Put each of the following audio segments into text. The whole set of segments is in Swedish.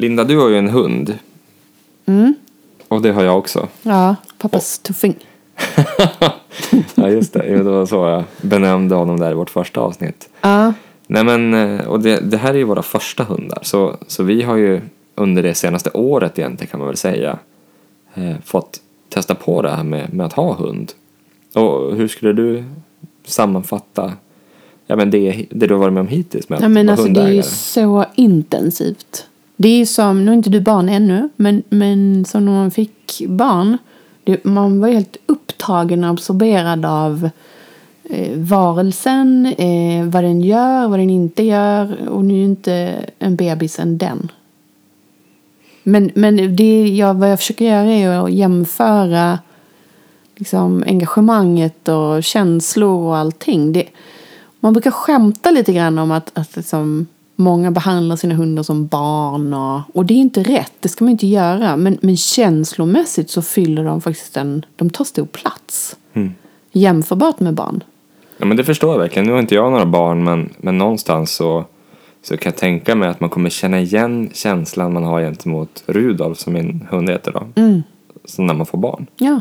Linda, du har ju en hund. Mm. Och det har jag också. Ja, pappas tuffing. ja, just det. Det var så jag benämnde honom där i vårt första avsnitt. Ja. Nej, men, eh, och det, det här är ju våra första hundar. Så, så vi har ju under det senaste året egentligen kan man väl säga eh, fått testa på det här med, med att ha hund. Och hur skulle du sammanfatta ja, men det, det du har varit med om hittills med att Ja, men vara alltså, det är ju så intensivt. Det är ju som, nu är inte du barn ännu, men, men som när man fick barn. Det, man var ju helt upptagen och absorberad av eh, varelsen, eh, vad den gör, vad den inte gör. Och nu är ju inte en bebis än den. Men, men det jag, vad jag försöker göra är att jämföra liksom, engagemanget och känslor och allting. Det, man brukar skämta lite grann om att, att liksom, många behandlar sina hundar som barn. Och, och det är inte rätt, det ska man inte göra. Men, men känslomässigt så fyller de faktiskt en, de tar stor plats. Mm. Jämförbart med barn. Ja, men det förstår jag verkligen. Nu har inte jag några barn, men, men någonstans så, så kan jag tänka mig att man kommer känna igen känslan man har gentemot Rudolf, som min hund heter då, Mm. så när man får barn. Ja.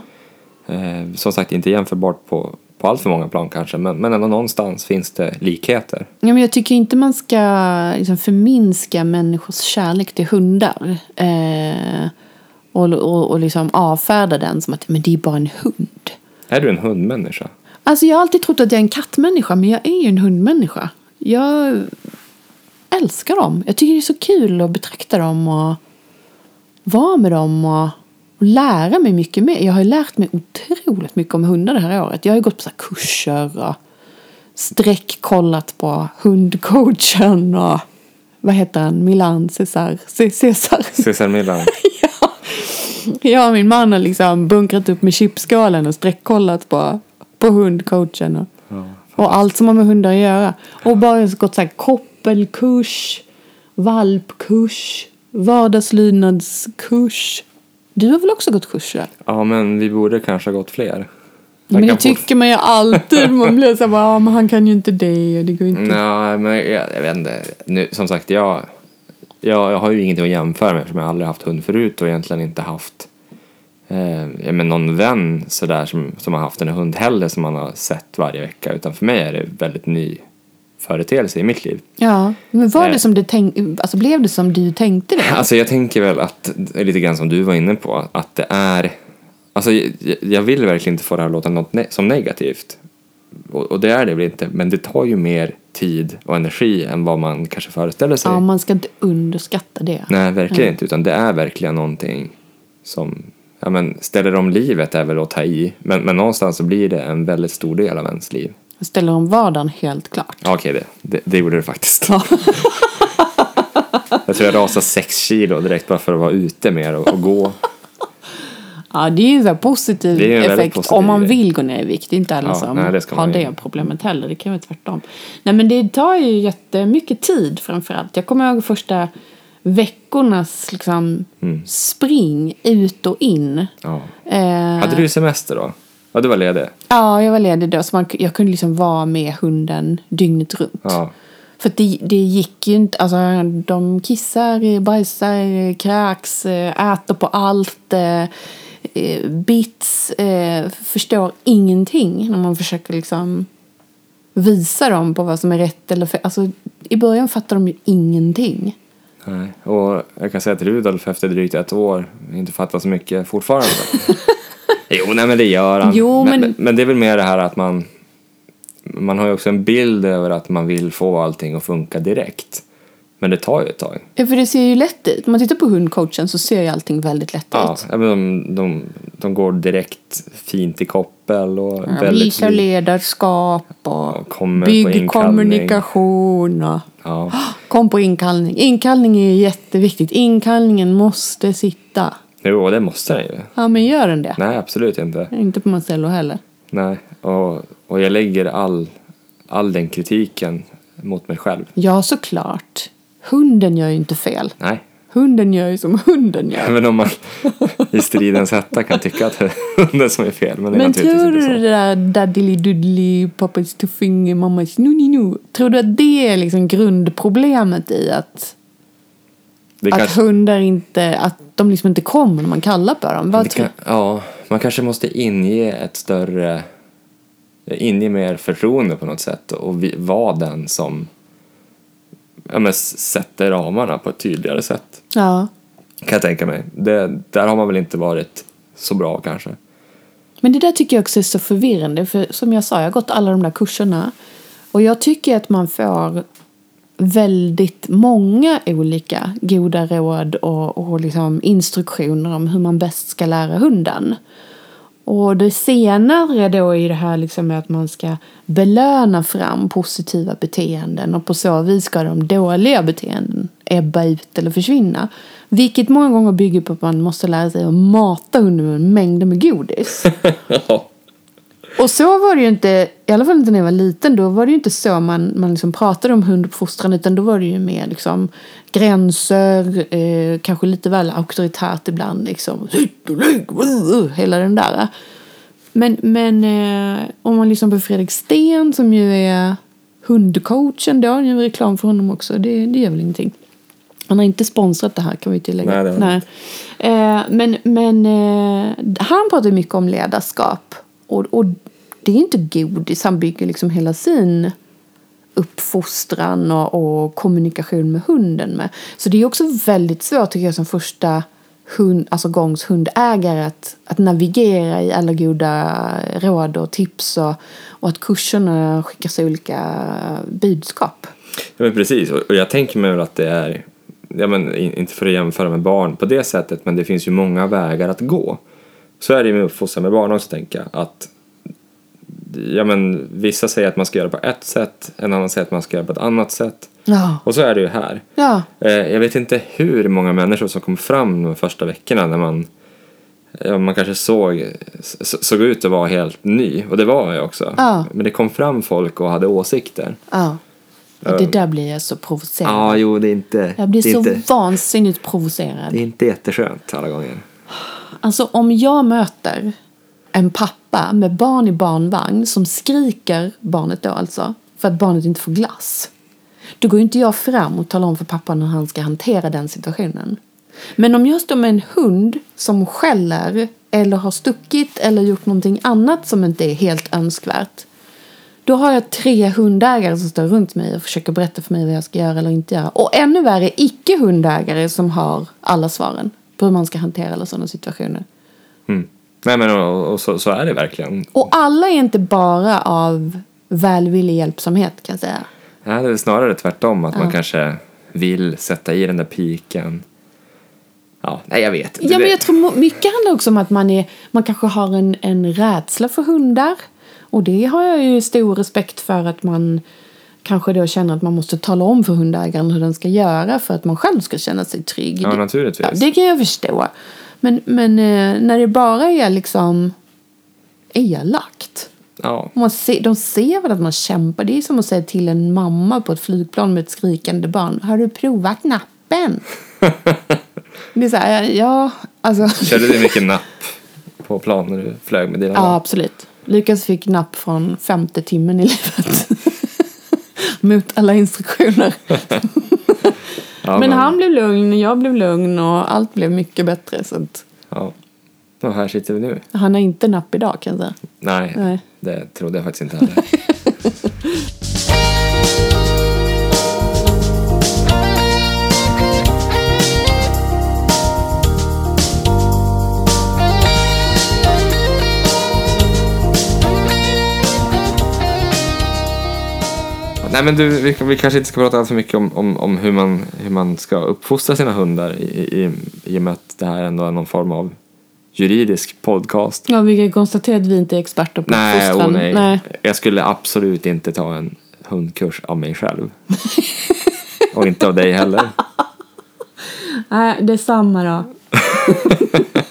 Eh, som sagt, inte jämförbart på, på allt för många plan kanske, men, men ändå någonstans finns det likheter. Ja, men jag tycker inte man ska liksom förminska människors kärlek till hundar. Eh, och och, och liksom avfärda den som att men det är bara en hund. Är du en hundmänniska? Alltså jag har alltid trott att jag är en kattmänniska men jag är ju en hundmänniska. Jag älskar dem. Jag tycker det är så kul att betrakta dem och vara med dem och, och lära mig mycket mer. Jag har ju lärt mig otroligt mycket om hundar det här året. Jag har ju gått på så kurser och sträckkollat på hundcoachen och vad heter han? Milan Cesar? C- Cesar. Cesar Millan? ja. Jag och min man har liksom bunkrat upp med chipskalen och sträckkollat på, på hundcoachen. Och, Ja. och allt som har med hundar att göra. Och bara gått så här koppelkurs, valpkurs, vardagslydnadskurs. Du har väl också gått kurser? ja, men vi borde kanske ha gått fler. Men det tycker man ju alltid. Man blir så här, men han kan ju inte det och det går inte. Nej, men jag, jag vet inte. Nu, som sagt, jag, jag, jag har ju ingenting att jämföra med eftersom jag aldrig haft hund förut och egentligen inte haft eh, men någon vän sådär som, som har haft en hund heller som man har sett varje vecka. Utan för mig är det väldigt ny företeelse i mitt liv. Ja, men var Eh. det som du tänkte, alltså blev det som du tänkte det? Alltså jag tänker väl att, lite grann som du var inne på, att det är... Alltså jag, vill verkligen inte få det här att låta något ne- som negativt. Och, och det är det väl inte, men det tar ju mer tid och energi än vad man kanske föreställer sig. Ja, man ska inte underskatta det. Nej, verkligen inte. Utan det är verkligen någonting som ja, men ställer om livet är väl att ta i. Men, men någonstans så blir det en väldigt stor del av ens liv. Jag ställer om vardagen helt klart. Ja, Okej, det, det, det gjorde det faktiskt. Ja. Jag tror jag rasade sex kilo direkt bara för att vara ute mer och, och gå. Ja, det är ju en positiv en effekt positiv om man vill gå ner i vikt. Det är inte alla Ja, som nej, det har det problemet heller. Det kan vara tvärtom. Nej, men det tar ju jättemycket tid framförallt. Jag kommer ihåg första veckornas liksom, Mm. spring ut och in. Ja. Eh, Hade du semester då? Ja, du var ledig? Ja, jag var ledig då. Så man, jag kunde liksom vara med hunden dygnet runt. Ja. För det, det gick ju inte, alltså de kissar, bajsar, kräks, eh, äter på allt, eh, eh, bits, förstår ingenting när man försöker liksom visa dem på vad som är rätt eller fel. Alltså i början fattar de ju ingenting. Nej. Och jag kan säga att Rudolf efter drygt ett år inte fattar så mycket fortfarande. jo, nej men det gör han. Jo, men... men- Men, det är väl mer det här att man man har ju också en bild över att man vill få allting att funka direkt. Men det tar ju ett tag. Ja, för det ser ju lätt ut. Om man tittar på hundcoachen så ser ju allting väldigt lätt Ja, ut. ja, de, de, de går direkt fint i koppel och Ja, väldigt Visar ledarskap och på bygg kommunikation. Och... Ja, Kom på inkallning. Inkallning är jätteviktigt. Inkallningen måste sitta. Jo, det måste den ju. Ja, men gör den det? Nej, absolut inte. Inte på Marcello heller. Nej, och, och jag lägger all, all den kritiken mot mig själv. Ja, såklart. Hunden gör ju inte fel. Nej, Hunden gör ju som hunden gör. även om man i stridens hetta kan tycka att det är hunden som är fel. Men det är Men naturligtvis tror du inte det så. där daddily doodly, pappas tuffing, mammas nu nu nu. Tror du att det är liksom grundproblemet i att Det att kanske- hundar inte, att de liksom inte kommer när man kallar på dem. Vad kan, ja, man kanske måste inge ett större... Inge mer förtroende på något sätt och vi, vara den som ja, men, sätter ramarna på ett tydligare sätt. Ja. Kan jag tänka mig. Det, där har man väl inte varit så bra kanske. Men det där tycker jag också är så förvirrande. För som jag sa, jag har gått alla de där kurserna. Och jag tycker att man får väldigt många olika goda råd och, och liksom instruktioner om hur man bäst ska lära hunden. Och det senare då är det här liksom med att man ska belöna fram positiva beteenden och på så vis ska de dåliga beteenden ebba ut eller försvinna. Vilket många gånger bygger på att man måste lära sig att mata hunden med mängder med godis. Och så var det ju inte, i alla fall inte när jag var liten, då var det ju inte så man, man liksom pratade om hunduppfostran utan då var det ju mer liksom gränser, eh, kanske lite väl auktoritärt ibland liksom. Hela den där. Men, men eh, om man lyssnar på Fredrik Sten som ju är hundcoachen då, nu är reklam för honom också, det, det gör väl ingenting. Han har inte sponsrat det här kan vi tillägga. Nej, han Eh, men men eh, han pratar mycket om ledarskap. Och, och det är inte godis. Han bygger liksom hela sin uppfostran och, och kommunikation med hunden med. Så det är också väldigt svårt tycker jag som första hund, alltså gångs hundägare att, att navigera i alla goda råd och tips och, och att kurserna skickar sig olika budskap. Ja, men precis, och jag tänker mig väl att det är, ja, men, inte för att jämföra med barn på det sättet, men det finns ju många vägar att gå. Så är det ju med uppfostran med barn också, tänker jag. Att, ja, men, vissa säger att man ska göra på ett sätt, en annan säger att man ska göra på ett annat sätt. Ja. Och så är det ju här. Ja. Eh, jag vet inte hur många människor som kom fram de första veckorna när man Ja, man kanske såg, såg ut att vara helt ny, och det var jag också. Ja. Men det kom fram folk och hade åsikter. Ja. Och det där blir jag så provocerad. Ja, jo, det är inte... Jag blir så inte, vansinnigt provocerad. Det är inte jätteskönt alla gånger. Alltså om jag möter en pappa med barn i barnvagn som skriker, barnet då alltså, för att barnet inte får glass. Då går ju inte jag fram och talar om för pappan hur han ska hantera den situationen. Men om jag står med en hund som skäller eller har stuckit eller gjort någonting annat som inte är helt önskvärt. Då har jag tre hundägare som står runt mig och försöker berätta för mig vad jag ska göra eller inte göra. Och ännu värre icke-hundägare som har alla svaren på hur man ska hantera alla sådana situationer. Mm. Nej, men och, och så, så är det verkligen. Och alla är inte bara av välvillig hjälpsamhet kan jag säga. Nej, det är snarare tvärtom, att man kanske vill sätta i den där piken. Ja, nej, jag vet. Ja, men jag tror mycket handlar också om att man, är, man kanske har en, en rädsla för hundar. Och det har jag ju stor respekt för att man kanske då känner att man måste tala om för hundägaren hur den ska göra för att man själv ska känna sig trygg. Ja, naturligtvis. Ja, det kan jag förstå. Men, men eh, när det bara är liksom elakt. Ja, Man ser, de ser väl att man kämpar. Det är som att säga till en mamma på ett flygplan med ett skrikande barn. Har du provat nappen? det är så här, ja, alltså. körde du mycket napp på plan när du flög med dina Ja, barn? absolut. Lukas fick napp från femte timmen i livet. Mot alla instruktioner. Ja, Men han blev lugn, jag blev lugn och allt blev mycket bättre. Så att Ja. Och här sitter vi nu. han har inte napp idag kan jag säga. Nej, Nej. det trodde jag faktiskt inte heller. Nej men du, vi, vi kanske inte ska prata allt för mycket om, om, om hur, man, hur man ska uppfostra sina hundar i, i, i och med att det här ändå är någon form av juridisk podcast. Ja, vi kan konstatera att vi inte är experter på Nej, uppfostran. nej. nej. Jag skulle absolut inte ta en hundkurs av mig själv. Och inte av dig heller. Nej, det är samma då.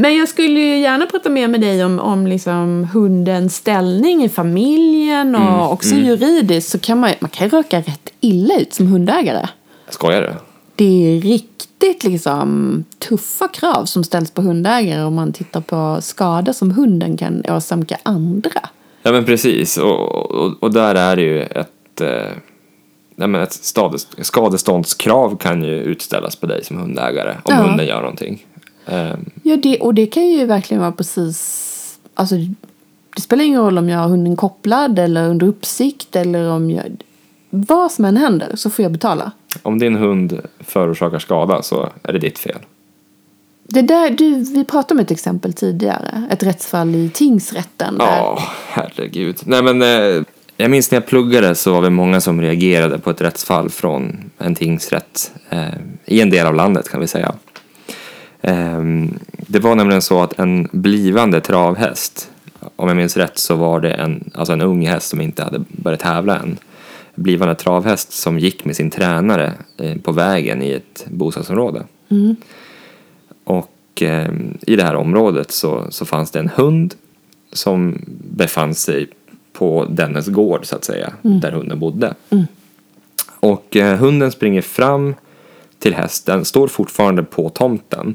Men jag skulle ju gärna prata mer med dig om, om liksom hundens ställning i familjen och Mm, också juridiskt så kan man, man kan ju råka rätt illa ut som hundägare. Skojar du? Det är riktigt liksom tuffa krav som ställs på hundägare om man tittar på skador som hunden kan åsamka andra. Ja men precis. Och, och, och där är det ju ett... Eh, nej men ett skadeståndskrav kan ju utställas på dig som hundägare om Ja. hunden gör någonting. Ehm, Ja, det, och det kan ju verkligen vara precis... Alltså, det spelar ingen roll om jag har hunden kopplad eller under uppsikt eller om jag... Vad som än händer så får jag betala. om din hund förorsakar skada så är det ditt fel. Det där, du, vi pratade om ett exempel tidigare. Ett rättsfall i tingsrätten. Ja, herregud. Nej men, eh, jag minns när jag pluggade så var vi många som reagerade på ett rättsfall från en tingsrätt eh, i en del av landet kan vi säga. Eh, det var nämligen så att en blivande travhäst, om jag minns rätt så var det en, alltså en ung häst som inte hade börjat tävla än. Blivande travhäst som gick med sin tränare eh, på vägen i ett bostadsområde. Och eh, i det här området så, så fanns det en hund som befann sig på dennes gård så att säga, där hunden bodde. Och eh, hunden springer fram till hästen, står fortfarande på tomten.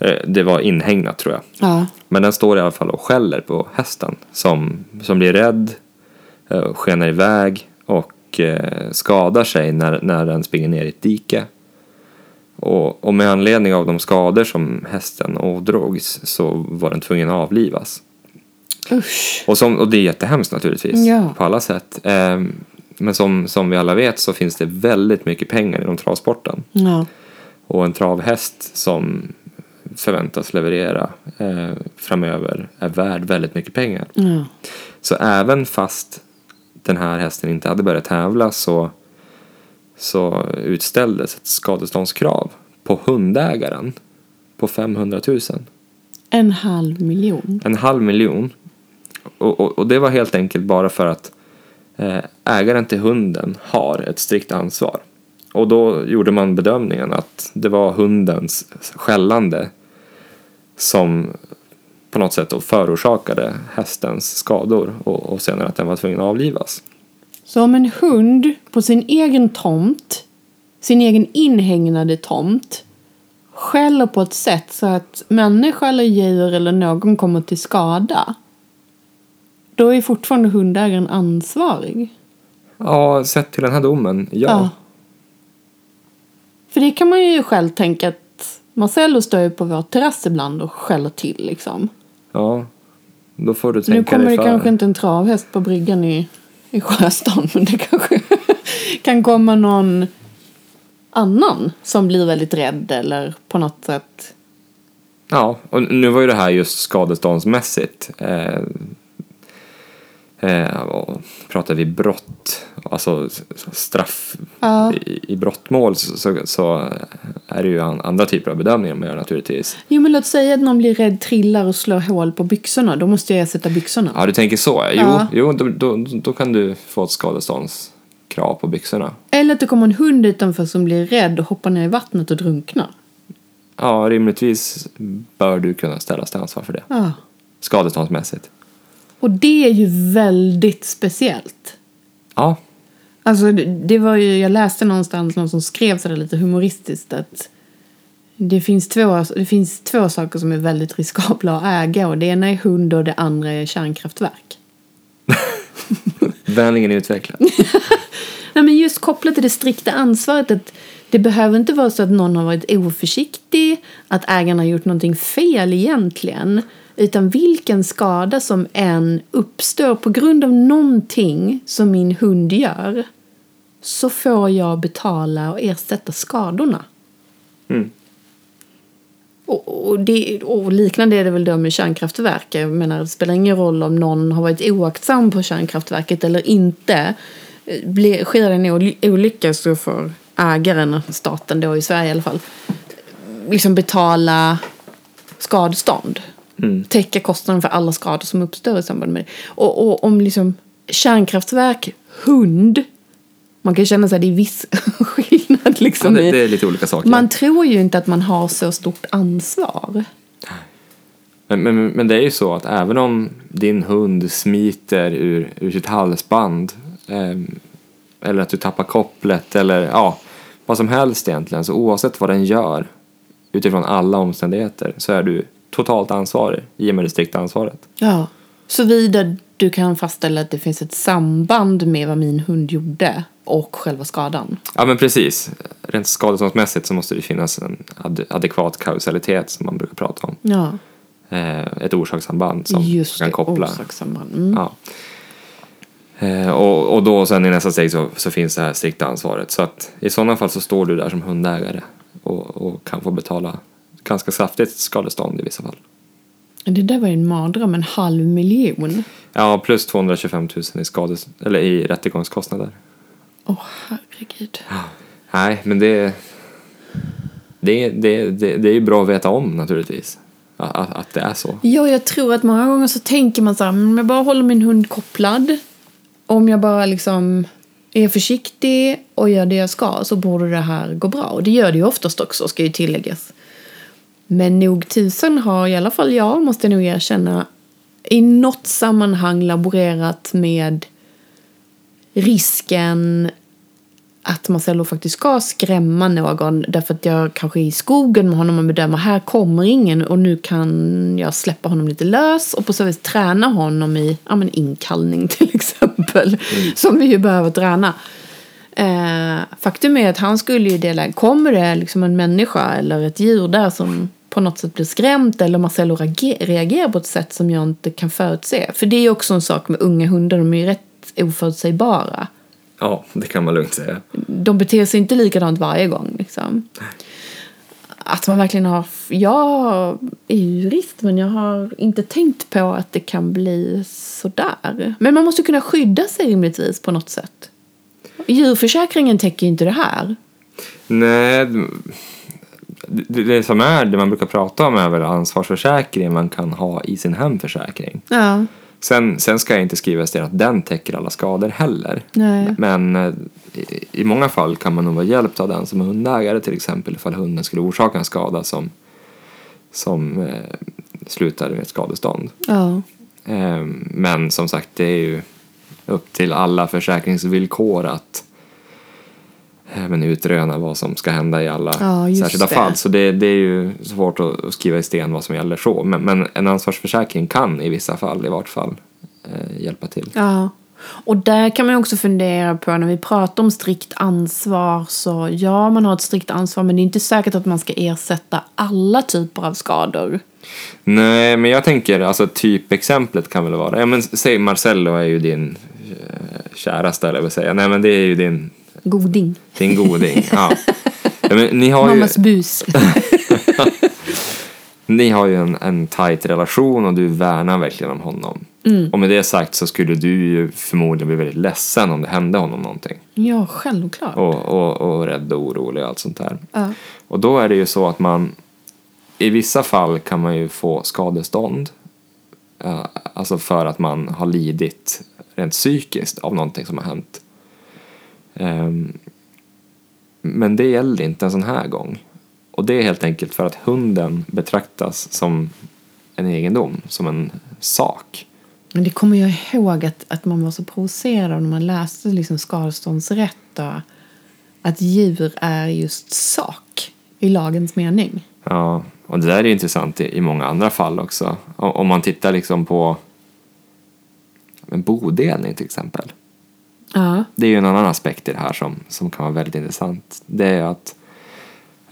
Eh, det var inhägnat tror jag. Ja. Men den står i alla fall och skäller på hästen som, som blir rädd, eh, skenar iväg och eh, skadar sig när, när den springer ner i ett dike. Och, och med anledning av de skador som hästen ådrogs så var den tvungen att avlivas. Usch. Och, som, och det är jättehemskt naturligtvis Ja. på alla sätt. Men som, som vi alla vet så finns det väldigt mycket pengar inom travsporten. Ja. Och en travhäst som förväntas leverera eh, framöver är värd väldigt mycket pengar. Ja. Så även fast den här hästen inte hade börjat tävla så, så utställdes ett skadeståndskrav på hundägaren på 500 000. En halv miljon. En halv miljon. Och, och, och det var helt enkelt bara för att eh, ägaren till hunden har ett strikt ansvar. Och då gjorde man bedömningen att det var hundens skällande som på något sätt förorsakade hästens skador och, och senare att den var tvungen att avlivas. Så om en hund på sin egen tomt, sin egen inhägnade tomt, skäller på ett sätt så att människa eller djur eller någon kommer till skada, då är fortfarande hundägaren ansvarig. Ja, sett till den här domen, ja. Ja. För det kan man ju själv tänka att Marcello står ju på vår terrass ibland och skäller till liksom. Ja, då får du Nu tänka kommer dig det för. kanske inte en travhäst på bryggan i, i Sjöstan men det kanske kan komma någon annan som blir väldigt rädd eller på något sätt. Ja, och nu var ju det här just skadeståndsmässigt. Eh, pratar vi brott, alltså straff Ja. i, i brottmål så, så, så är det ju an, andra typer av bedömningar man gör naturligtvis. Jo men låt säga att någon blir rädd, trillar och slår hål på byxorna. Då måste jag ersätta byxorna. Ja, du tänker så. Jo, Ja. jo då, då, då kan du få ett skadeståndskrav på byxorna. Eller att det kommer en hund utanför som blir rädd och hoppar ner i vattnet och drunknar. Ja, rimligtvis bör du kunna ställas till ansvar för det. Ja. Skadeståndsmässigt. Och det är ju väldigt speciellt. Ja, Alltså det, var ju, jag läste någonstans någon som skrev sådär lite humoristiskt att det finns, två, det finns två saker som är väldigt riskabla att äga och det ena är hund och det andra är kärnkraftverk. vänligen utvecklat. Nej, men just kopplat till det strikta ansvaret att det behöver inte vara så att någon har varit oförsiktig, att ägaren har gjort någonting fel egentligen. Utan vilken skada som än uppstår på grund av någonting som min hund gör så får jag betala och ersätta skadorna. Mm. Och, och, det, och liknande är det väl då med kärnkraftverk. Jag menar, det spelar ingen roll om någon har varit oaktsam på kärnkraftverket eller inte. Blir, sker det en oly- olycka så får ägaren, staten då i Sverige i alla fall, liksom betala skadestånd. Mm. Täcka kostnaden för alla skador som uppstår i samband med det. Och, och om liksom kärnkraftverk, hund, man kan känna att det är viss skillnad Ja, liksom. det, i- det är lite olika saker. man tror ju inte att man har så stort ansvar. Men, men, men det är ju så att även om din hund smiter ur, ur sitt halsband ehm, eller att du tappar kopplet eller ja, vad som helst egentligen så oavsett vad den gör utifrån alla omständigheter så är du totalt ansvarig i och med det strikta ansvaret. Ja. Såvida du kan fastställa att det finns ett samband med vad min hund gjorde och själva skadan. Ja, men precis. Rent skadeståndsmässigt så måste det finnas en ad adekvat kausalitet som man brukar prata om. Ja, Eh, ett orsakssamband som just man det. kan koppla. Orsakssamband. Mm. Ja. Eh, och, och då sen i nästa steg så, så finns det här strikta ansvaret. Så att i sådana fall så står du där som hundägare och, och kan få betala ganska kraftigt skadestånd i vissa fall. Det där var ju en mardröm, en halv miljon. Ja, plus 225 000 i, skades eller i rättegångskostnader. Åh, herregud. Nej, men det, det, det, det, det är ju bra att veta om naturligtvis. Att, att, det är så. Ja, jag tror att många gånger så tänker man så här, "Men om jag bara håller min hund kopplad, om jag bara liksom är försiktig och gör det jag ska så borde det här gå bra. Och det gör det ju oftast också, ska ju tilläggas. Men nog tusen har i alla fall jag, måste nog erkänna, i något sammanhang laborerat med risken att Marcello faktiskt ska skrämma någon därför att jag kanske är i skogen med honom och bedömer här kommer ingen och nu kan jag släppa honom lite lös och på så vis träna honom i ja, men inkallning till exempel som vi ju behöver träna. Eh, faktum är att han skulle ju dela, kommer det liksom en människa eller ett djur där som på något sätt blir skrämt eller Marcello reager- reagerar på ett sätt som jag inte kan förutse. För det är ju också en sak med unga hundar, de är ju rätt oförutsägbara Ja, det kan man lugnt säga. de beter sig inte likadant varje gång. Liksom. Att man verkligen har... Jag är ju jurist men jag har inte tänkt på att det kan bli sådär. Men man måste kunna skydda sig rimligtvis på något sätt. Djurförsäkringen täcker ju inte det här. Nej, det, det som är det man brukar prata om är väl ansvarsförsäkringen man kan ha i sin hemförsäkring. Ja. Sen, sen ska jag inte skriva till att den täcker alla skador heller. Nej. Men eh, i, i många fall kan man nog vara hjälpt av den som är hundägare till exempel ifall hunden skulle orsaka en skada som, som eh, slutar med ett skadestånd. Ja. Eh, men som sagt, det är ju upp till alla försäkringsvillkor att men utröna vad som ska hända i alla Ja, särskilda det. fall. Så det, det är ju svårt att, skriva i sten vad som gäller så. Men, men en ansvarsförsäkring kan i vissa fall i vart fall eh, hjälpa till. Ja. Och där kan man också fundera på när vi pratar om strikt ansvar så ja, man har ett strikt ansvar men det är inte säkert att man ska ersätta alla typer av skador. Nej, men jag tänker, alltså typexemplet kan väl vara, ja men säg Marcello är ju din eh, käraste eller vad säger jag, nej men det är ju din, Goding. din goding. ja. Ja, ni har ju, Mammas bus. ni har ju en, en tajt relation och du värnar verkligen om honom. Och med det sagt så skulle du ju förmodligen bli väldigt ledsen om det hände honom någonting. Ja, självklart. Och, och, och rädd och orolig och allt sånt där. Ja. Och då är det ju så att man i vissa fall kan man ju få skadestånd. eh, Alltså för att man har lidit rent psykiskt av någonting som har hänt. Ehm, Men det gäller inte en sån här gång. Och det är helt enkelt för att hunden betraktas som en egendom, som en sak. Men det kommer jag ihåg att, att man var så provocerad av när man läste liksom skadeståndsrätt. Och att djur är just sak i lagens mening. Ja, och det där är intressant i, i många andra fall också. Om man tittar liksom på en bodelning till exempel. Ja. Det är ju en annan aspekt i det här som, som kan vara väldigt intressant. Det är att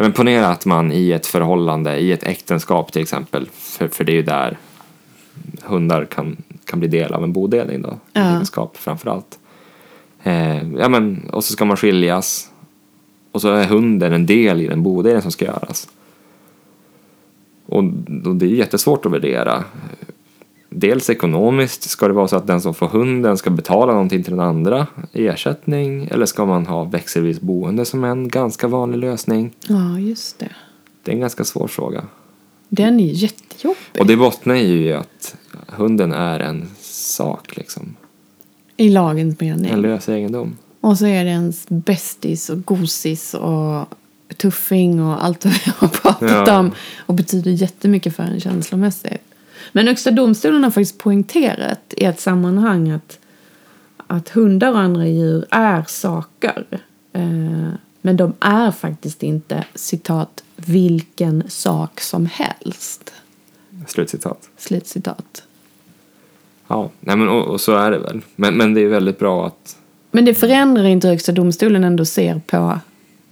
men ponera att man i ett förhållande, i ett äktenskap till exempel, för, för det är ju där hundar kan, kan bli del av en bodelning då, Ja. äktenskap framför allt. Eh, ja, men, och så ska man skiljas och så är hunden en del i den bodelning som ska göras. Och, och det är jättesvårt att värdera. Dels ekonomiskt, ska det vara så att den som får hunden ska betala någonting till den andra i ersättning? Eller ska man ha växelvis boende som en ganska vanlig lösning? ja, just det. Det är en ganska svår fråga. Den är jättejobbig. Och det bottnar ju i att hunden är en sak liksom. I lagens mening. En lös egendom. Och så är det ens bästis och gosis och tuffing och allt vad vi har pratat Ja. om. Och betyder jättemycket för en känslomässigt. Men Högsta domstolen har faktiskt poängterat i ett sammanhang att, att hundar och andra djur är saker. Eh, men de är faktiskt inte, citat, vilken sak som helst. Slutcitat. Slutcitat. Ja, nej men och, och så är det väl. Men, men det är väldigt bra att, Men det förändrar inte Högsta domstolen ändå ser på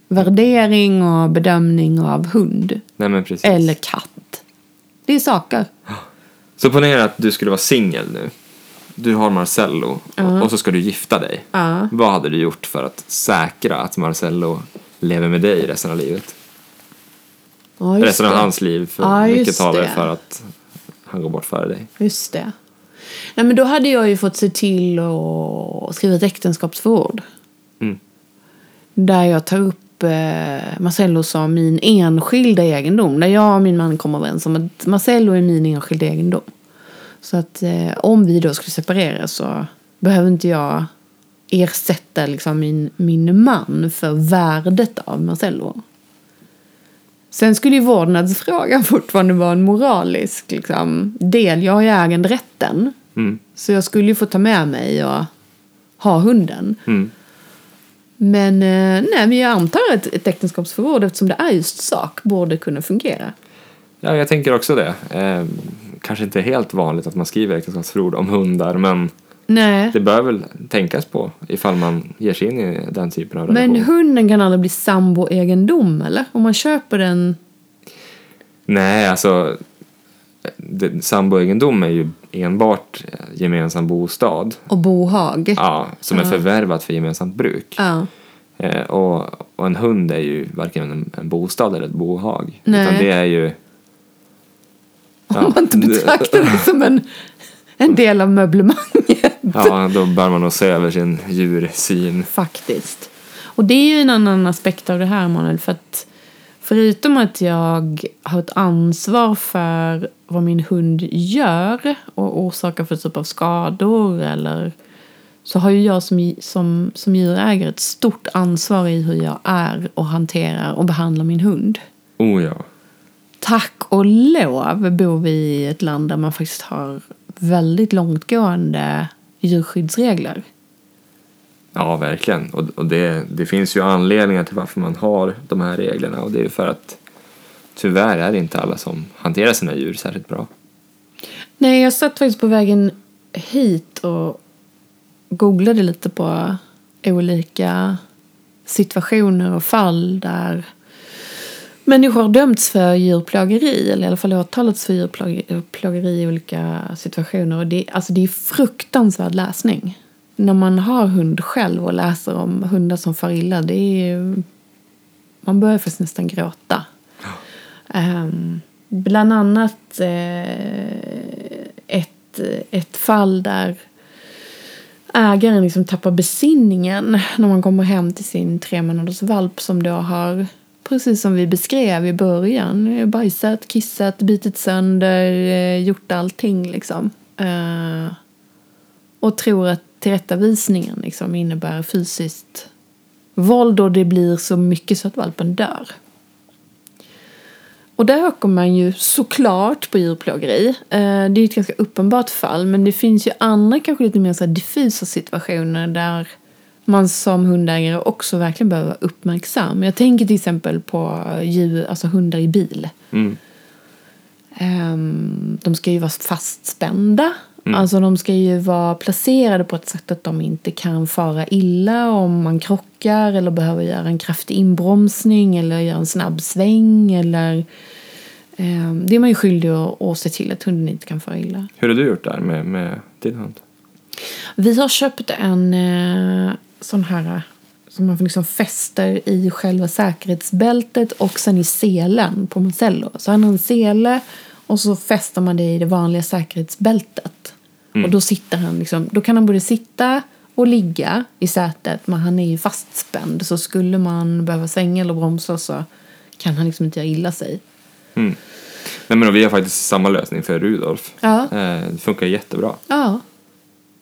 värdering och bedömning av hund Nej eller katt. Det är saker. Så ponera att du skulle vara singel nu. Du har Marcello och, och så ska du gifta dig. Vad hade du gjort för att säkra att Marcello lever med dig resten av livet? Ja, just resten av det. hans liv. För Ja, mycket just talar det. för att han går bort före dig. Just det. Nej, men då hade jag ju fått se till att skriva ett äktenskapsförord. Mm. Där jag tar upp eh, Marcello som min enskilda egendom. Där jag och min man kommer överens om att Marcello är min enskilda egendom. Så att eh, om vi då skulle separera så behöver inte jag ersätta liksom min, min man för värdet av Marcello. Sen skulle ju vårdnadsfrågan fortfarande vara en moralisk liksom, del. Jag har ju äganderätten. Mm. Så jag skulle ju få ta med mig och ha hunden. Mm. Men, eh, nej, men jag antar att ett äktenskapsförord, eftersom det är just sak, borde kunna fungera. Ja, jag tänker också det. Eh, kanske inte helt vanligt att man skriver äktenskapsförord om hundar, men Nej, det bör väl tänkas på ifall man ger sig in i den typen av relation. men hunden kan aldrig bli samboegendom, eller? Om man köper den... Nej, alltså det- samboegendom är ju enbart eh, gemensam bostad. Och bohag. Ja, som är förvärvat för gemensamt bruk. Ja. Eh, och, och en hund är ju varken en, en bostad eller ett bohag. Nej. Utan det är ju... Om man inte betraktar det som en, en del av möblemanget. Ja, då bör man nog se över sin djursyn. Faktiskt. Och det är ju en annan aspekt av det här, Manuel. För att förutom att jag har ett ansvar för vad min hund gör och orsakar för typ av skador eller så har ju jag som, som, som djurägare ett stort ansvar i hur jag är och hanterar och behandlar min hund. Oh ja. Tack och lov bor vi i ett land där man faktiskt har väldigt långtgående djurskyddsregler. Ja, verkligen. Och, och det, det finns ju anledningar till varför man har de här reglerna. Och det är ju för att tyvärr är det inte alla som hanterar sina djur särskilt bra. Nej, jag satt faktiskt på vägen hit och googlade lite på olika situationer och fall där människor har dömts för djurplågeri eller i alla fall åtalats för djurplågeri i olika situationer. Och det, alltså det är fruktansvärd läsning. När man har hund själv och läser om hundar som far illa, det är man börjar faktiskt nästan gråta. Ehm, bland annat eh, ett, ett fall där ägaren liksom tappar besinningen när man kommer hem till sin tre månaders valp som då har, precis som vi beskrev i början, bajsat, kissat, bitit sönder, eh, gjort allting liksom. Eh, och tror att tillrättavisningen liksom innebär fysiskt våld och det blir så mycket så att valpen dör. Och där åker man ju såklart på djurplågeri. Eh, Det är ett ganska uppenbart fall men det finns ju andra kanske lite mer så diffusa situationer där man som hundägare också verkligen behöver vara uppmärksam. Jag tänker till exempel på djur, alltså hundar i bil. Mm. Ehm, De ska ju vara fastspända. Alltså de ska ju vara placerade på ett sätt att de inte kan fara illa om man krockar eller behöver göra en kraftig inbromsning eller göra en snabb sväng eller ehm, det är man ju skyldig att, att se till att hunden inte kan fara illa. Hur har du gjort där med, med din hund? Vi har köpt en eh, sån här som man liksom fäster i själva säkerhetsbältet och sen i selen på Marcello. Så han har en sele och så fäster man det i det vanliga säkerhetsbältet. Och då sitter han liksom, då kan han både sitta och ligga i sätet men han är ju fastspänd. Så skulle man behöva svänga eller bromsa så kan han liksom inte göra illa sig. Nej, men vi har faktiskt samma lösning för Rudolf. Ja. Eh, det funkar jättebra. Ja.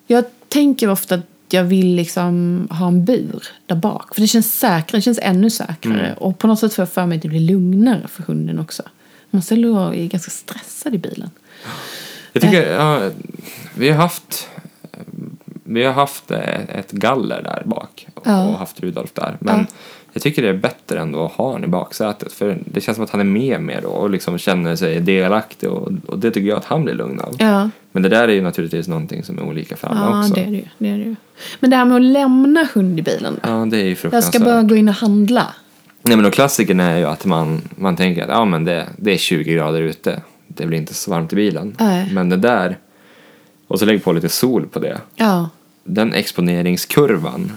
Jag tänker ofta att jag vill liksom ha en bur där bak. För det känns säkrare, det känns ännu säkrare. Och på något sätt får jag för mig att det blir lugnare för hunden också. Marcello är ganska stressad i bilen. Jag tycker, ja, vi har haft vi har haft eh, ett galler där bak och, Ja. haft Rudolf där. Men Ja. jag tycker det är bättre ändå att ha honom i baksätet. För det känns som att han är med mer då och liksom känner sig delaktig och, och det tycker jag att han blir lugn av. Ja. Men det där är ju naturligtvis någonting som är olika för alla Ja, också. det är det ju. Det är det ju. Men det här med att lämna hund i bilen? Ja, det är ju Jag fruktansvärt. ska bara gå in och handla. Nej, men då klassikern är ju att man, man tänker att ja, men det, det är 20 grader ute. Det blir inte så varmt i bilen. Nej. Men det där, och så lägg på lite sol på det. Ja. Den exponeringskurvan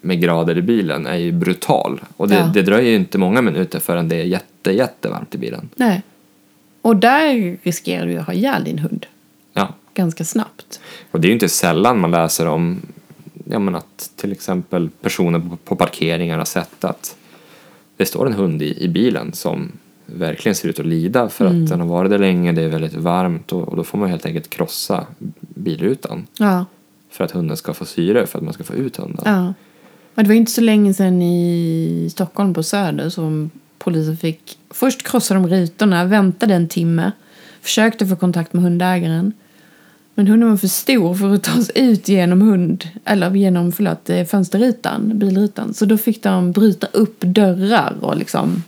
med grader i bilen är ju brutal. Och det, Ja. det dröjer ju inte många minuter förrän det är jätte, jättevarmt i bilen. Nej. Och där riskerar du att ha ihjäl din hund Ja. ganska snabbt. Och det är ju inte sällan man läser om ja, men att till exempel personer på, parkeringar har sett att det står en hund i, i bilen som verkligen ser ut att lida för Mm. att den har varit där länge, det är väldigt varmt och, och då får man helt enkelt krossa bilrutan Ja. för att hunden ska få syre för att man ska få ut hunden. ja. Och det var inte så länge sedan i Stockholm på Söder som polisen fick först krossa de rutorna, väntade en timme, försökte få kontakt med hundägaren. Men hunden var för stor för att ta sig ut genom hund, eller genom, förlåt, eh, fönsterrutan, bilrutan. Så då fick de bryta upp dörrar och liksom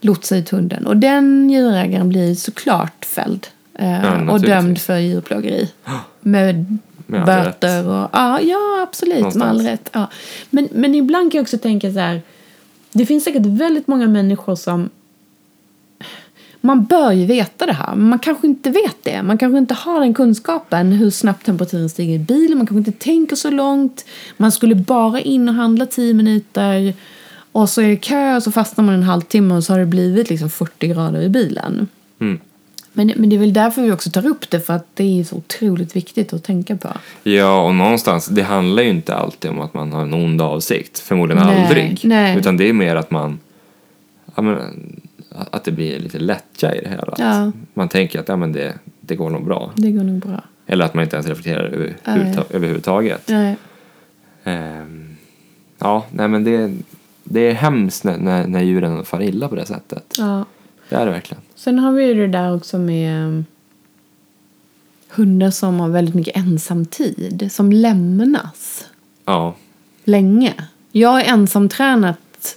lotsa ut hunden. Och den djurägaren blir såklart fälld. Eh, Ja, och dömd för djurplågeri. Med Med böter och... Ja, ja absolut. Med all rätt. Ja. Men, men ibland kan jag också tänka så här. Det finns säkert väldigt många människor som... Man bör ju veta det här, men man kanske inte vet det. Man kanske inte har den kunskapen hur snabbt temperaturen stiger i bilen. Man kanske inte tänker så långt. Man skulle bara in och handla 10 minuter. Och så är det kö och så fastnar man en halvtimme och så har det blivit liksom 40 grader i bilen. Mm. Men, men det är väl därför vi också tar upp det, för att det är så otroligt viktigt att tänka på. Ja, och någonstans, det handlar ju inte alltid om att man har en ond avsikt. Förmodligen Nej, aldrig. nej. Utan det är mer att man... Ja, men, att det blir lite lättja i det. Att Ja. Man tänker att ja, men det, det går nog bra. Det går nog bra. Eller att man inte ens reflekterar över, överhuvudtaget. Nej. Ehm, ja, nej men det, det är hemskt när, när, när djuren far illa på det sättet. Ja. Det är det verkligen. Sen har vi ju det där också med um, hundar som har väldigt mycket ensamtid, som lämnas Ja, länge. Jag har ensamtränat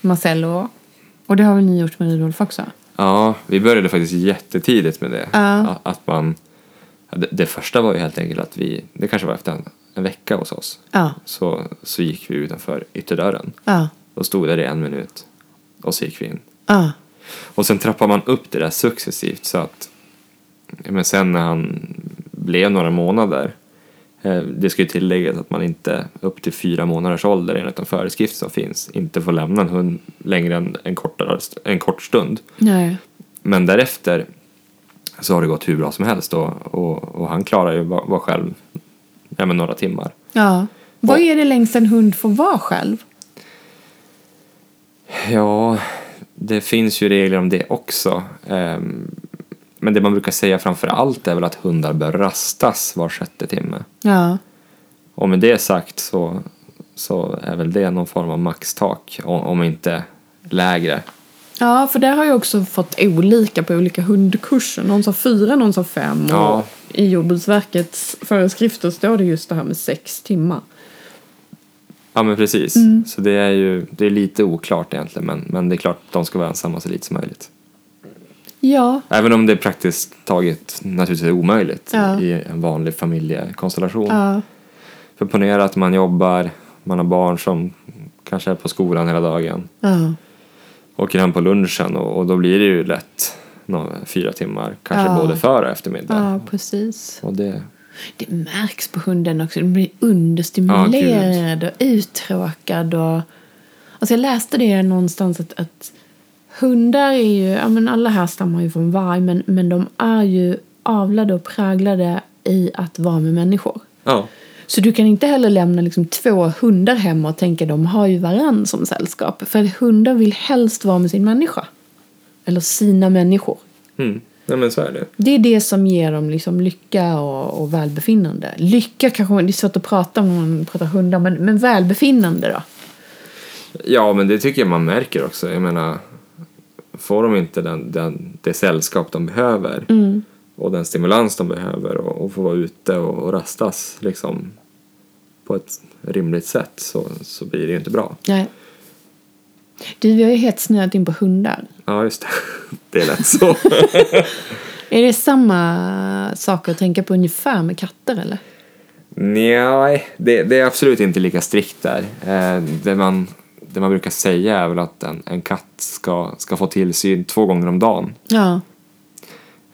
Marcello och det har väl ni gjort med Rudolf också? ja vi började faktiskt jättetidigt med det. Ja. Att man, det, det första var ju helt enkelt att vi, det kanske var efter en, en vecka hos oss, Ja. så, så gick vi utanför ytterdörren Ja. Och stod där i en minut och så gick vi in. Ja. Och sen trappar man upp det där successivt så att men sen när han blev några månader eh, det ska ju tilläggas att man inte upp till fyra månaders ålder enligt de föreskrifter som finns inte får lämna en hund längre än en, kortare, en kort stund. Nej. Men därefter så har det gått hur bra som helst och, och, och han klarar ju var, var själv ja, några timmar. Ja. Vad Och- är det längst en hund får vara själv? Ja, det finns ju regler om det också. Ehm, Men det man brukar säga framför allt är väl att hundar bör rastas var sjätte timme. Ja. Och med det sagt så, så är väl det någon form av maxtak, om inte lägre. Ja, för där har jag också fått olika på olika hundkurser. Någon sa fyra, någon sa fem. Och Ja. i Jordbruksverkets föreskrifter står det just det här med sex timmar. Ja men precis. Mm. Så det är ju det är lite oklart egentligen men, men det är klart att de ska vara ensamma så lite som möjligt. Ja, Även om det praktiskt taget naturligtvis är omöjligt Ja. i en vanlig familjekonstellation. ja, För ponera att man jobbar, man har barn som kanske är på skolan hela dagen. ja. Åker hem på lunchen och, och då blir det ju lätt nå, fyra timmar. Kanske Ja. både för och eftermiddag. ja precis. Och det, Det märks på hunden också. Den blir understimulerad och uttråkad. Och... Alltså jag läste det någonstans att, att hundar är ju, ja men alla här stammar ju från varg, men, men de är ju avlade och präglade i att vara med människor. ja. Så du kan inte heller lämna liksom två hundar hemma och tänka de har ju varann som sällskap. För hundar vill helst vara med sin människa. Eller sina människor. Mm. Nej men så är det. Det är det som ger dem liksom lycka och, och välbefinnande. Lycka kanske, det är svårt att prata om när man pratar hundar, men, men välbefinnande då? Ja, men det tycker jag man märker också. Jag menar, får de inte den, den, det sällskap de behöver Mm. och den stimulans de behöver och, och få vara ute och, och rastas liksom på ett rimligt sätt så, så blir det ju inte bra. Nej. Du, vi har ju helt snöat in på hundar. Ja, just det. Det är lätt så. Är det samma saker att tänka på ungefär med katter eller? Nej, det, det är absolut inte lika strikt där. Eh, det, man, det man brukar säga är väl att en, en katt ska, ska få tillsyn två gånger om dagen. Ja.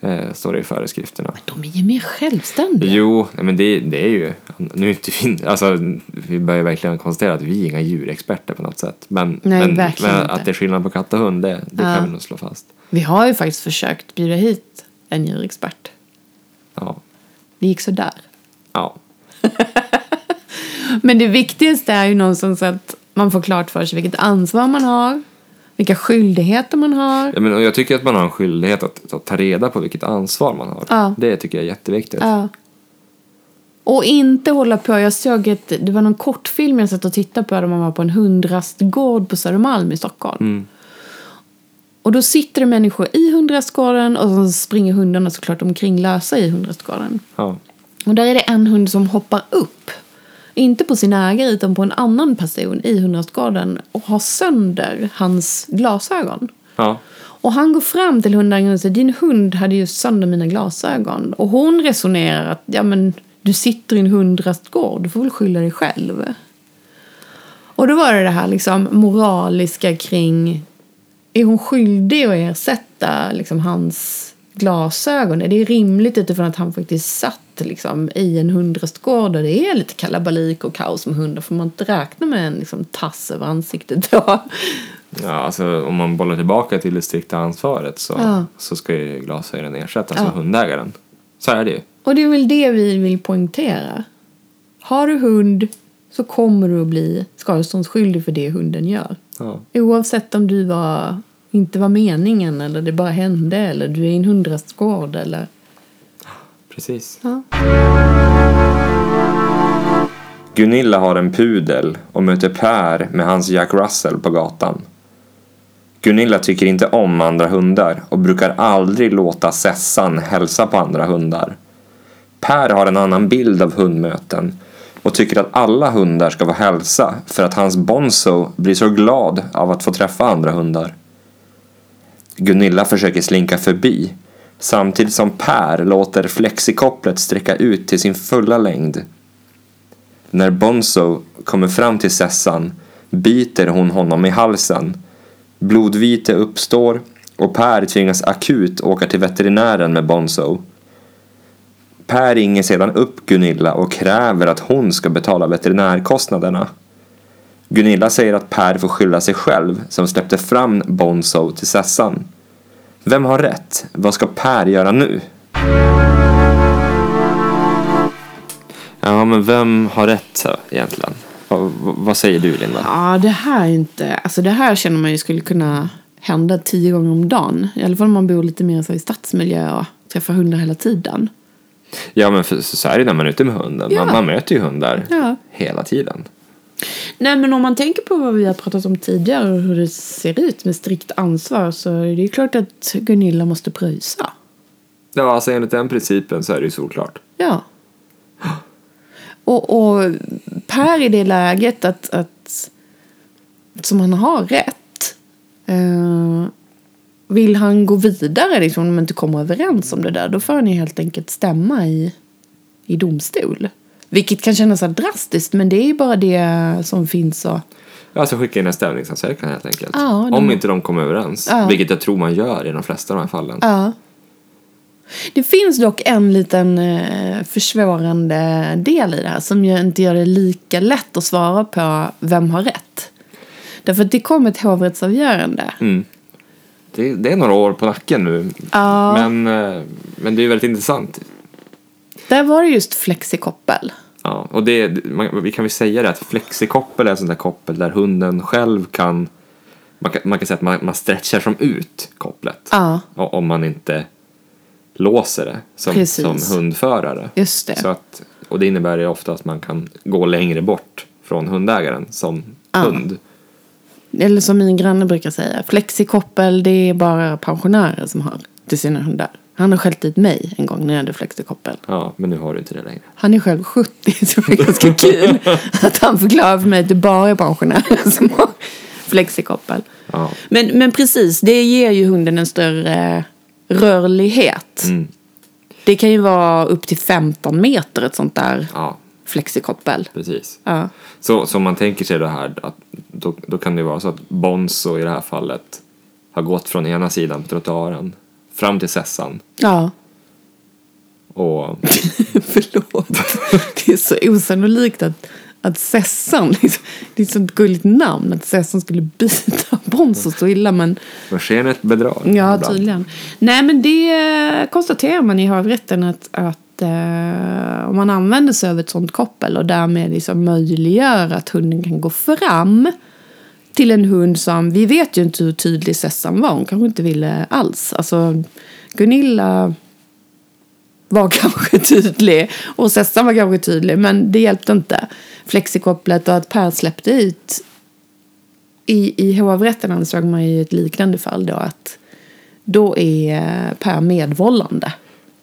Eh, står det i föreskrifterna. De är ju mer självständiga. Jo, men det, det är ju... Nu är inte vi, alltså, vi börjar verkligen konstatera att vi är inga djurexperter på något sätt. Men, Nej, men, verkligen men inte. att det är skillnad på katt och hund, det, det Ja. kan vi nog slå fast. Vi har ju faktiskt försökt bjuda hit en djurexpert. Ja. Det gick sådär. ja. Men det viktigaste är ju någonstans att man får klart för sig vilket ansvar man har. Vilka skyldigheter man har. Ja, men, jag tycker att man har en skyldighet att, att ta reda på vilket ansvar man har. Ja. Det tycker jag är jätteviktigt. Ja. Och inte hålla på. Jag såg ett, det var någon kortfilm jag satt och tittade på där man var på en hundrastgård på Södermalm i Stockholm. Mm. Och då sitter det människor i hundrastgården och så springer hundarna såklart omkring lösa i hundrastgården. Ja. Och där är det en hund som hoppar upp. Inte på sin ägare utan på en annan person i hundrastgården och har sönder hans glasögon. Ja. Och han går fram till hundägaren och säger din hund hade ju sönder mina glasögon. Och hon resonerar att ja men du sitter i en hundrastgård, du får väl skylla dig själv. Och då var det det här liksom moraliska kring är hon skyldig att ersätta liksom, hans glasögon? Är det rimligt utifrån att han faktiskt satt liksom, i en hundrastgård och det är lite kalabalik och kaos med hundar? Får man inte räkna med en liksom, tass över ansiktet då? Ja, alltså om man bollar tillbaka till det strikta ansvaret så, Ja. så ska ju glasögonen ersättas Ja. av hundägaren. Så är det ju. Och det är väl det vi vill poängtera. Har du hund så kommer du att bli skadeståndsskyldig för det hunden gör. Ja. Oavsett om du var, inte var meningen eller det bara hände eller du är i en hundrastgård eller... Precis. Ja. Gunilla har en pudel och möter Per med hans Jack Russell på gatan. Gunilla tycker inte om andra hundar och brukar aldrig låta Sessan hälsa på andra hundar. Per har en annan bild av hundmöten och tycker att alla hundar ska få hälsa för att hans Bonzo blir så glad av att få träffa andra hundar. Gunilla försöker slinka förbi samtidigt som Per låter flexikopplet sträcka ut till sin fulla längd. När Bonzo kommer fram till Sessan biter hon honom i halsen. Blodvite uppstår och Per tvingas akut åka till veterinären med Bonzo. Per ringer sedan upp Gunilla och kräver att hon ska betala veterinärkostnaderna. Gunilla säger att Per får skylla sig själv som släppte fram Bonzo till Sessan. Vem har rätt? Vad ska Per göra nu? Ja, men vem har rätt så, egentligen? Vad, vad säger du, Linda? ja, det här är inte... Alltså det här känner man ju skulle kunna hända tio gånger om dagen. I alla fall om man bor lite mer så i stadsmiljö och träffar hundar hela tiden. Ja, men för, så är det när man är ute med hunden. Ja. Man, man möter ju hundar Ja. hela tiden. Nej, men om man tänker på vad vi har pratat om tidigare och hur det ser ut med strikt ansvar så är det ju klart att Gunilla måste pröjsa. Ja, alltså enligt den principen så är det ju solklart. Ja. Och, och Per i det läget att, att som han har rätt eh, vill han gå vidare liksom, om de inte kommer överens om det där då får han ju helt enkelt stämma i, i domstol. Vilket kan kännas så drastiskt men det är ju bara det som finns och Alltså skicka in en stämningsansökan helt enkelt. Ja, de- Om inte de kommer överens. Ja. Vilket jag tror man gör i de flesta av de här fallen. Ja. Det finns dock en liten eh, försvårande del i det här som ju inte gör det lika lätt att svara på vem har rätt. Därför att det kom ett hovrättsavgörande. Mm. Det, det är några år på nacken nu. Ja. Men, eh, men det är ju väldigt intressant. Där var det just flexikoppel. Ja, och det, man, vi kan väl säga det att flexikoppel är ett sånt där koppel där hunden själv kan man kan, man kan säga att man, man stretchar som ut kopplet. Ja, Om man inte låser det som, Precis. som hundförare. just det. Så att, och det innebär ju ofta att man kan gå längre bort från hundägaren som Ja. hund. Eller som min granne brukar säga, flexikoppel det är bara pensionärer som har till sina hundar. Han har skällt dit mig en gång när jag hade flexikoppel. Ja, men nu har du inte det längre. Han är själv 70 så det är ganska kul att han förklarar för mig att det bara är pensionärer som har flexikoppel. Ja. Men, men precis, det ger ju hunden en större rörlighet. Mm. Det kan ju vara upp till 15 meter ett sånt där Ja, flexikoppel. precis. Ja. Så, så om man tänker sig det här, att då, då kan det vara så att Bonzo i det här fallet har gått från ena sidan på trottoaren fram till Sessan ja. och Förlåt. Det är så osannolikt att, att Sessan, liksom, det är ett sånt gulligt namn, att Sessan skulle bita Bonzo så illa. Men skenet bedrar. ja, ibland. tydligen. Nej, men det konstaterar man i hovrätten att, att eh, om man använder sig av ett sånt koppel och därmed liksom möjliggör att hunden kan gå fram till en hund som, vi vet ju inte hur tydlig Sessan var, hon kanske inte ville alls. Alltså, Gunilla var kanske tydlig och Sessan var kanske tydlig men det hjälpte inte. Flexikopplet och att Per släppte ut i, i hovrätten ansåg man ju ett liknande fall då att då är Per medvållande.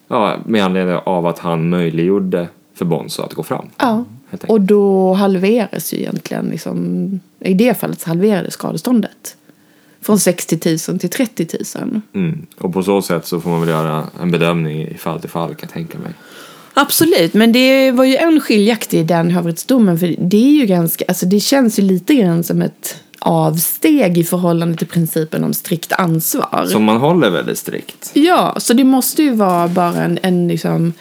Ja, med anledning av att han möjliggjorde för Bonzo att gå fram. Ja. Och då halveras ju egentligen liksom, i det fallet så halverades skadeståndet. Från 60 000 till 30 000. Mm. Och på så sätt så får man väl göra en bedömning i fall till fall kan jag tänka mig. Absolut, men det var ju en skiljakt i den hovrättsdomen. För det är ju ganska, alltså det känns ju lite grann som ett avsteg i förhållande till principen om strikt ansvar. Som man håller väldigt strikt. Ja, så det måste ju vara bara en, en liksom,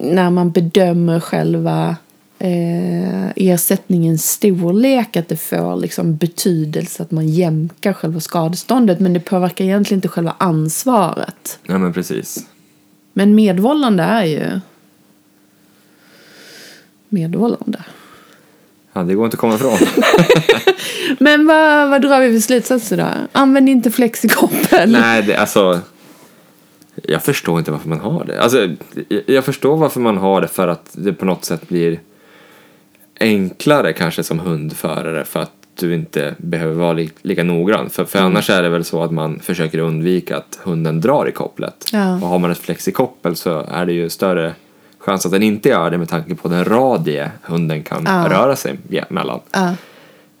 när man bedömer själva eh, ersättningens storlek, att det får liksom betydelse att man jämkar själva skadeståndet, men det påverkar egentligen inte själva ansvaret. Ja men precis. Men medvållande är ju medvållande. Ja, det går inte att komma ifrån. Men vad, vad drar vi för slutsatser då? Använd inte flexikoppel. Nej, det, alltså. Jag förstår inte varför man har det. Alltså, jag- jag förstår varför man har det för att det på något sätt blir enklare kanske som hundförare för att du inte behöver vara li, lika noggrann. För, för annars är det väl så att man försöker undvika att hunden drar i kopplet. Ja. Och har man ett flexikoppel så är det ju större chans att den inte gör det med tanke på den radie hunden kan Ja. röra sig mellan. Ja,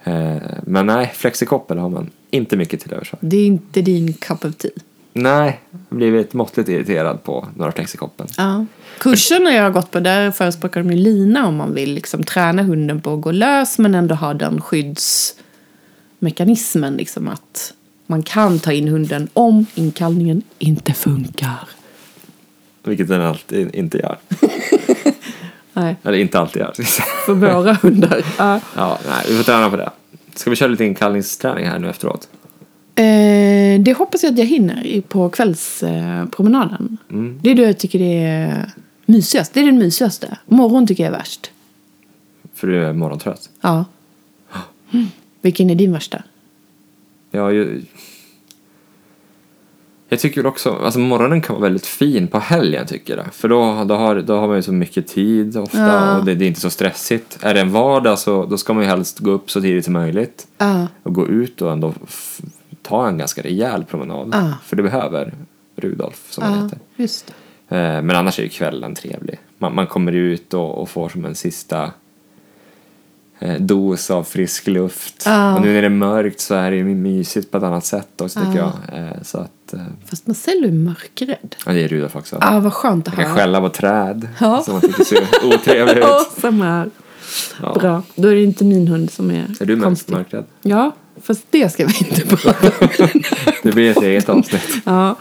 Eh, Men nej, flexikoppel har man inte mycket till övers det är inte din cup of tea. Nej, jag blivit måttligt irriterad på några flexikoppel. Ja. Kurserna jag har gått på, där förespråkar de ju lina om man vill liksom träna hunden på att gå lös men ändå ha den skyddsmekanismen. Liksom att man kan ta in hunden om inkallningen inte funkar. Vilket den alltid inte gör. Nej, Eller inte alltid gör. för våra hundar. Ja. ja, nej, vi får träna på det. Ska vi köra lite inkallningsträning här nu efteråt? Eh, det hoppas jag att jag hinner på kvällspromenaden. Mm. Det är då jag tycker det är mysigast. Det är den mysigaste. Morgon tycker jag är värst. För du är morgontrött. Ja. Mm. Vilken är din värsta? Jag, ju... jag tycker också, alltså morgonen kan vara väldigt fin på helgen tycker jag. För då, då, har, då har man ju så mycket tid ofta Ja. och det, det är inte så stressigt. Är det en vardag så då ska man ju helst gå upp så tidigt som möjligt. Ja. och gå ut och ändå ta en ganska rejäl promenad. Ja. För det behöver Rudolf som han Ja, heter. just. Eh, Men annars är ju kvällen trevlig. Man, man kommer ut och, och får som en sista eh, dos av frisk luft. Ja. Och nu när det är mörkt så är det ju mysigt på ett annat sätt också tycker jag. Eh, Så att, Fast Marcello är mörkrädd. ja det är Rudolf också. Ja, ah, vad skönt att Man kan höra. skälla på träd Ja. som man tycker ser otrevliga ut. Samma här. Ja. Bra. Då är det inte min hund som är, Är du mörk, konstig. mörkrädd? Ja, fast det ska vi inte prata om. Det blir ett eget avsnitt. ja.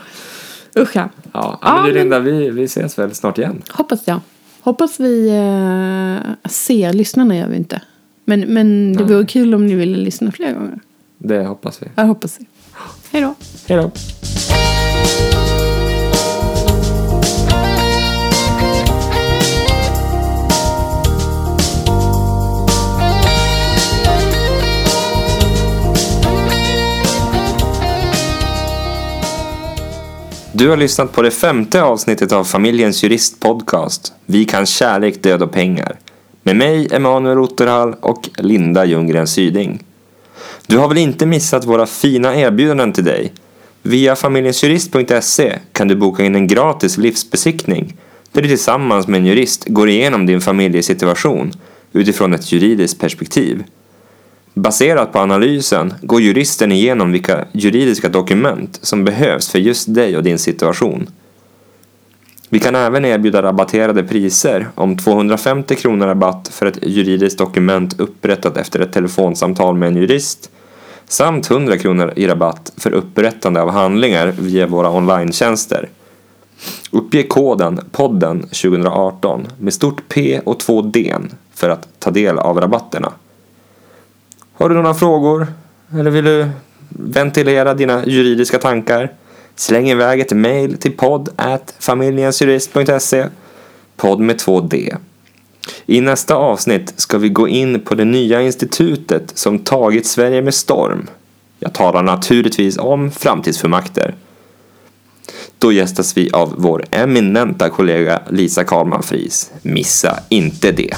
Usch ja. Ja, men du Linda, vi, vi ses väl snart igen. Hoppas jag. Hoppas vi eh, ser. Lyssnarna gör vi inte. Men, men det Nej. vore kul om ni ville lyssna fler gånger. Det hoppas vi. Jag hoppas vi. Hej då. Hej då! Du har lyssnat på det femte avsnittet av Familjens Jurist Podcast. Vi kan kärlek, död och pengar. Med mig, Emanuel Otterhall och Linda Ljunggren Syding. Du har väl inte missat våra fina erbjudanden till dig? Via familjensjurist.se kan du boka in en gratis livsbesiktning där du tillsammans med en jurist går igenom din familjesituation utifrån ett juridiskt perspektiv. Baserat på analysen går juristen igenom vilka juridiska dokument som behövs för just dig och din situation. Vi kan även erbjuda rabatterade priser om 250 kronor rabatt för ett juridiskt dokument upprättat efter ett telefonsamtal med en jurist samt 100 kronor i rabatt för upprättande av handlingar via våra online-tjänster. Uppge koden podden 2018 med stort P och två D för att ta del av rabatterna. Har du några frågor? Eller vill du ventilera dina juridiska tankar? Släng iväg ett mail till podd familjensjurist.se Podd med två D. I nästa avsnitt ska vi gå in på det nya institutet som tagit Sverige med storm. Jag talar naturligtvis om framtidsfullmakter. Då gästas vi av vår eminenta kollega Lisa Karlman Fries. Missa inte det!